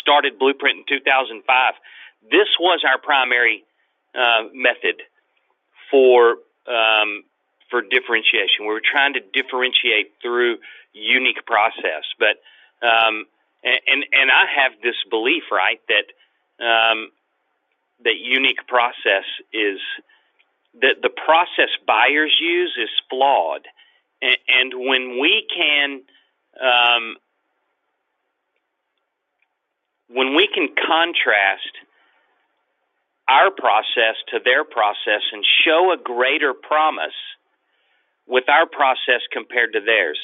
started Blueprint in 2005, this was our primary uh, method for um, for differentiation. We were trying to differentiate through unique process, but um, and and I have this belief, right, that um, that unique process is that the process buyers use is flawed, and, and when we can um, when we can contrast our process to their process and show a greater promise with our process compared to theirs,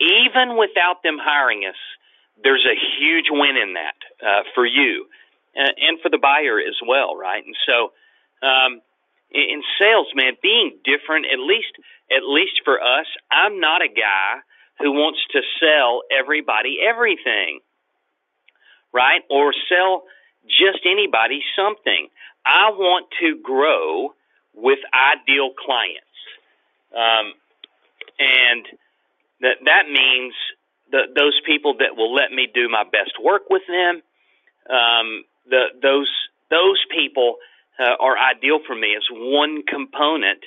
even without them hiring us, there's a huge win in that uh, for you and, and for the buyer as well, right? And so, um, in sales, man, being different, at least at least for us, I'm not a guy who wants to sell everybody everything, right? Or sell just anybody something. I want to grow with ideal clients, um, and that that means the, those people that will let me do my best work with them. Um, the those those people uh, are ideal for me as one component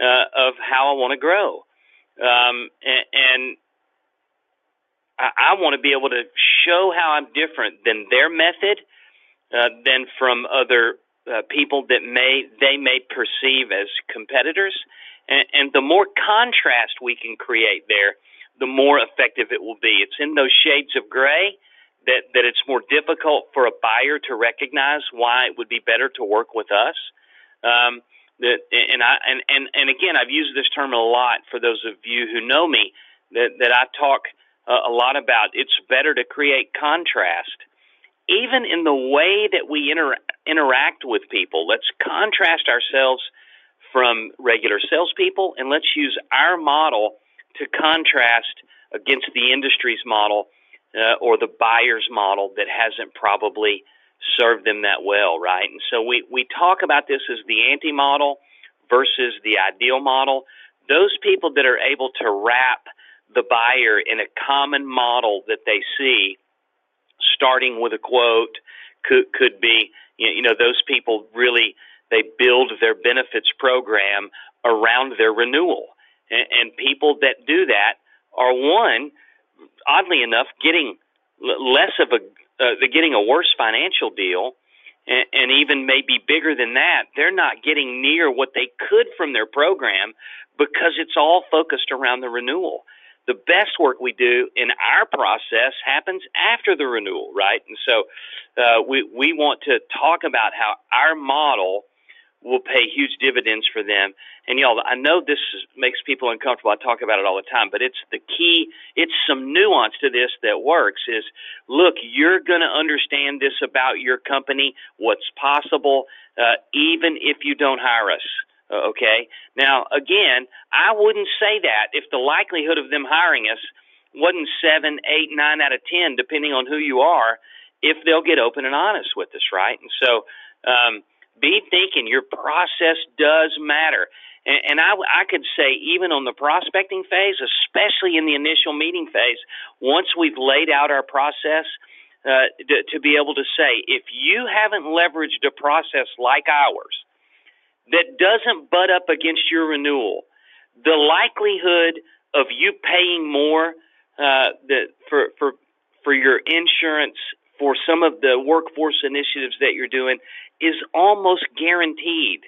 uh, of how I want to grow. Um, and, and I, I want to be able to show how I'm different than their method, uh, than from other uh, people that may they may perceive as competitors. And, and the more contrast we can create there, the more effective it will be. It's in those shades of gray that, that it's more difficult for a buyer to recognize why it would be better to work with us. Um, that and I and, and and again I've used this term a lot for those of you who know me that that I talk uh, a lot about it's better to create contrast even in the way that we inter- interact with people let's contrast ourselves from regular salespeople and let's use our model to contrast against the industry's model uh, or the buyer's model that hasn't probably served them that well, right? And so we, we talk about this as the anti model versus the ideal model. Those people that are able to wrap the buyer in a common model that they see, starting with a quote, could, could be, you know, those people really, they build their benefits program around their renewal. And, and people that do that are one, oddly enough, getting less of a uh, they're getting a worse financial deal, and, and even maybe bigger than that. They're not getting near what they could from their program because it's all focused around the renewal. The best work we do in our process happens after the renewal, right? And so uh, we we want to talk about how our model will pay huge dividends for them. And y'all, I know this is, makes people uncomfortable. I talk about it all the time, but it's the key. It's some nuance to this that works. Is look, you're going to understand this about your company, what's possible, uh, even if you don't hire us. Uh, okay. Now, again, I wouldn't say that if the likelihood of them hiring us wasn't seven, eight, nine out of ten, depending on who you are, if they'll get open and honest with us, right? And so. Um, be thinking your process does matter. And, and I, I could say, even on the prospecting phase, especially in the initial meeting phase, once we've laid out our process, uh, to, to be able to say, if you haven't leveraged a process like ours that doesn't butt up against your renewal, the likelihood of you paying more uh, for for for your insurance for some of the workforce initiatives that you're doing is almost guaranteed.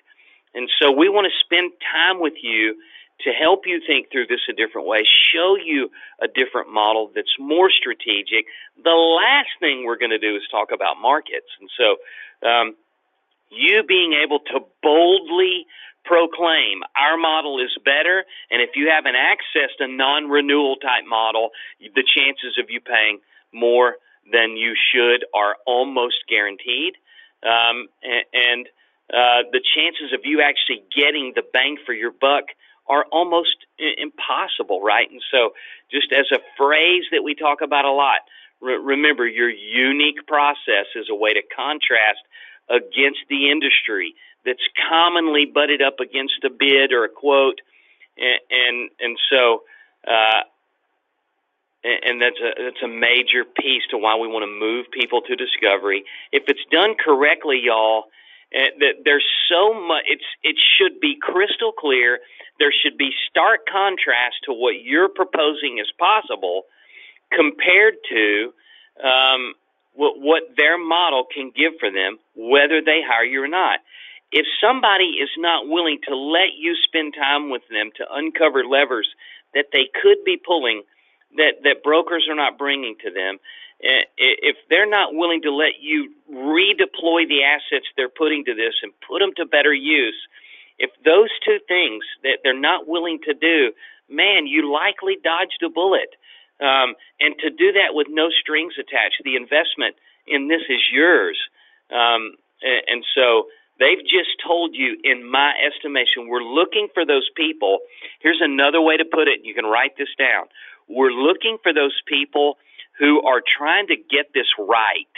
And so we want to spend time with you to help you think through this a different way, show you a different model that's more strategic. The last thing we're going to do is talk about markets. And so, um, you being able to boldly proclaim our model is better, and if you haven't accessed a non renewal type model, the chances of you paying more than you should are almost guaranteed um, and, and uh, the chances of you actually getting the bang for your buck are almost impossible, right? And so, just as a phrase that we talk about a lot, re- remember your unique process is a way to contrast against the industry that's commonly butted up against a bid or a quote, and and, and so. Uh, and that's a that's a major piece to why we want to move people to discovery. If it's done correctly, y'all, uh, that there's so much. It's it should be crystal clear. There should be stark contrast to what you're proposing is possible compared to um, what what their model can give for them, whether they hire you or not. If somebody is not willing to let you spend time with them to uncover levers that they could be pulling that that brokers are not bringing to them eh, if they're not willing to let you redeploy the assets they're putting to this and put them to better use if those two things that they're not willing to do man you likely dodged a bullet um, and to do that with no strings attached the investment in this is yours um, and so They've just told you, in my estimation, we're looking for those people. Here's another way to put it. You can write this down. We're looking for those people who are trying to get this right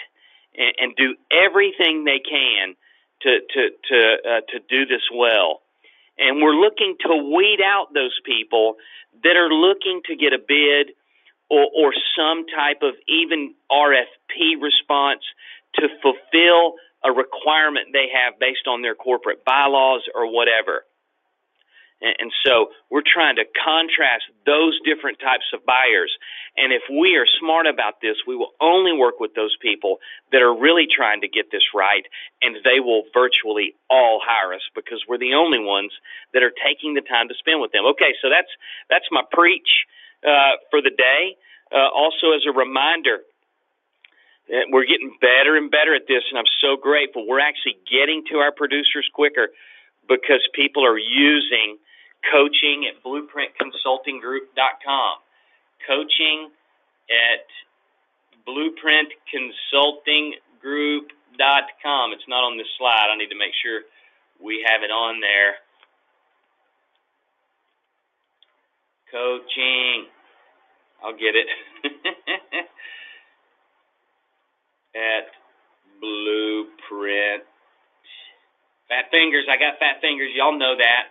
and, and do everything they can to to to uh, to do this well. And we're looking to weed out those people that are looking to get a bid or, or some type of even RFP response to fulfill a requirement they have based on their corporate bylaws or whatever. And, so we're trying to contrast those different types of buyers. And if we are smart about this, we will only work with those people that are really trying to get this right, and they will virtually all hire us because we're the only ones that are taking the time to spend with them. Okay, so that's that's my preach uh, for the day. Uh, also, as a reminder, we're getting better and better at this, and I'm so grateful. We're actually getting to our producers quicker because people are using coaching at blueprintconsultinggroup.com. Coaching at blueprintconsultinggroup.com. It's not on this slide. I need to make sure we have it on there. Coaching. I'll get it. at Blueprint. Fat fingers. I got fat fingers. Y'all know that.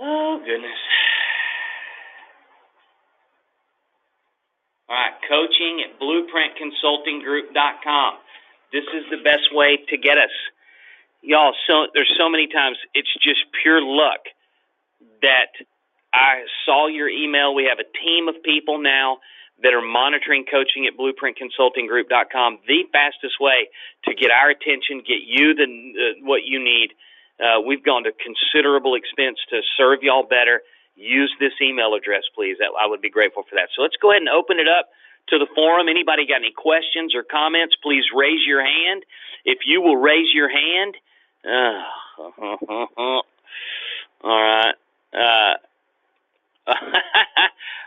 Oh, goodness. All right, coaching at blueprintconsultinggroup.com. This is the best way to get us. Y'all, so there's so many times it's just pure luck that I saw your email. We have a team of people now that are monitoring coaching at blueprintconsultinggroup.com. The fastest way to get our attention, get you the uh, what you need uh, we've gone to considerable expense to serve y'all better. Use this email address, please. That, I would be grateful for that. So let's go ahead and open it up to the forum. Anybody got any questions or comments? Please raise your hand. If you will raise your hand, all right. Uh,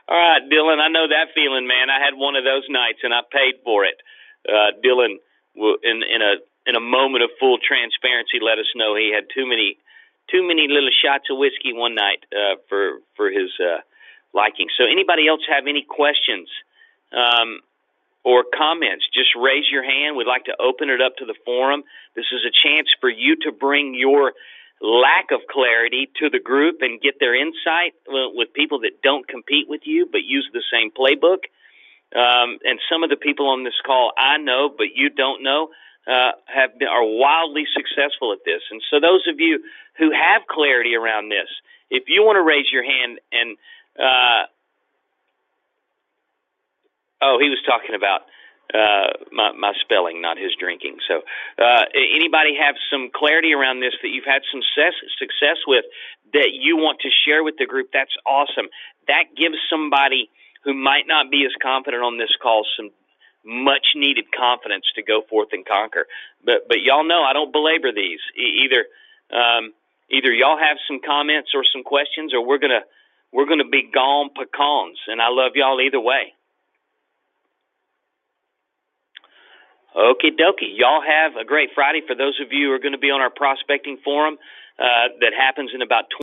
all right, Dylan. I know that feeling, man. I had one of those nights, and I paid for it. Uh, Dylan, in in a in a moment of full transparency, let us know he had too many too many little shots of whiskey one night uh, for for his uh, liking. So, anybody else have any questions um, or comments? Just raise your hand. We'd like to open it up to the forum. This is a chance for you to bring your lack of clarity to the group and get their insight with people that don't compete with you but use the same playbook. Um, and some of the people on this call I know, but you don't know uh, have been, are wildly successful at this. And so, those of you who have clarity around this, if you want to raise your hand and uh, oh, he was talking about uh, my, my spelling, not his drinking. So, uh, anybody have some clarity around this that you've had some success, success with that you want to share with the group? That's awesome. That gives somebody who might not be as confident on this call some much needed confidence to go forth and conquer. But but y'all know I don't belabor these. E- either um, either y'all have some comments or some questions, or we're gonna we're gonna be gone pecans, and I love y'all either way. Okie dokie. Y'all have a great Friday. For those of you who are going to be on our prospecting forum uh, that happens in about 20